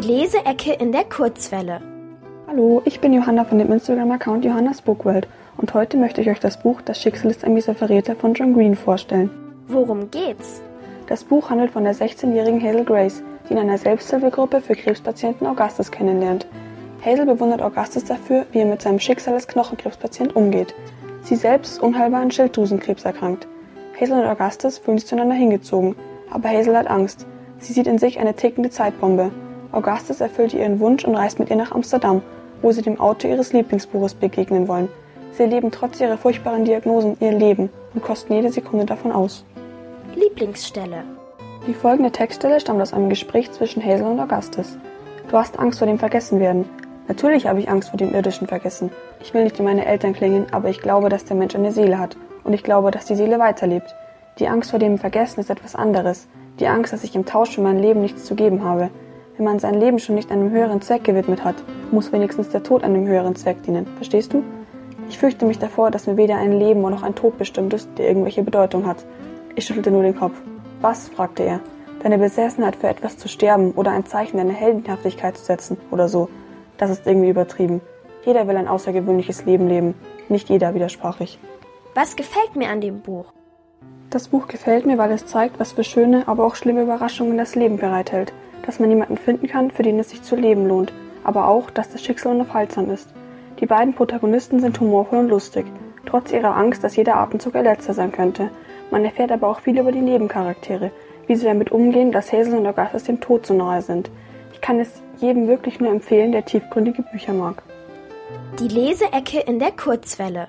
Leseecke in der Kurzwelle. Hallo, ich bin Johanna von dem Instagram-Account Johannas Bookworld und heute möchte ich euch das Buch Das Schicksal ist ein mieser Verräter von John Green vorstellen. Worum geht's? Das Buch handelt von der 16-jährigen Hazel Grace, die in einer Selbsthilfegruppe für Krebspatienten Augustus kennenlernt. Hazel bewundert Augustus dafür, wie er mit seinem Schicksal als Knochenkrebspatient umgeht. Sie selbst ist unheilbar an Schilddrüsenkrebs erkrankt. Hazel und Augustus fühlen sich zueinander hingezogen, aber Hazel hat Angst. Sie sieht in sich eine tickende Zeitbombe. Augustus erfüllt ihren Wunsch und reist mit ihr nach Amsterdam, wo sie dem Auto ihres Lieblingsbuches begegnen wollen. Sie erleben trotz ihrer furchtbaren Diagnosen ihr Leben und kosten jede Sekunde davon aus. Lieblingsstelle. Die folgende Textstelle stammt aus einem Gespräch zwischen Hazel und Augustus. Du hast Angst vor dem Vergessenwerden. Natürlich habe ich Angst vor dem irdischen Vergessen. Ich will nicht wie meine Eltern klingen, aber ich glaube, dass der Mensch eine Seele hat. Und ich glaube, dass die Seele weiterlebt. Die Angst vor dem Vergessen ist etwas anderes. Die Angst, dass ich im Tausch für mein Leben nichts zu geben habe. Wenn man sein Leben schon nicht einem höheren Zweck gewidmet hat, muss wenigstens der Tod einem höheren Zweck dienen. Verstehst du? Ich fürchte mich davor, dass mir weder ein Leben noch ein Tod bestimmt ist, der irgendwelche Bedeutung hat. Ich schüttelte nur den Kopf. Was? fragte er. Deine Besessenheit für etwas zu sterben oder ein Zeichen deiner Heldenhaftigkeit zu setzen oder so. Das ist irgendwie übertrieben. Jeder will ein außergewöhnliches Leben leben. Nicht jeder, widersprach ich. Was gefällt mir an dem Buch? Das Buch gefällt mir, weil es zeigt, was für schöne, aber auch schlimme Überraschungen das Leben bereithält. Dass man jemanden finden kann, für den es sich zu leben lohnt. Aber auch, dass das Schicksal unaufhaltsam ist. Die beiden Protagonisten sind humorvoll und lustig. Trotz ihrer Angst, dass jeder Atemzug ihr letzter sein könnte. Man erfährt aber auch viel über die Nebencharaktere, wie sie damit umgehen, dass Hazel und Augustus dem Tod so nahe sind. Ich kann es jedem wirklich nur empfehlen, der tiefgründige Bücher mag. Die Leseecke in der Kurzwelle.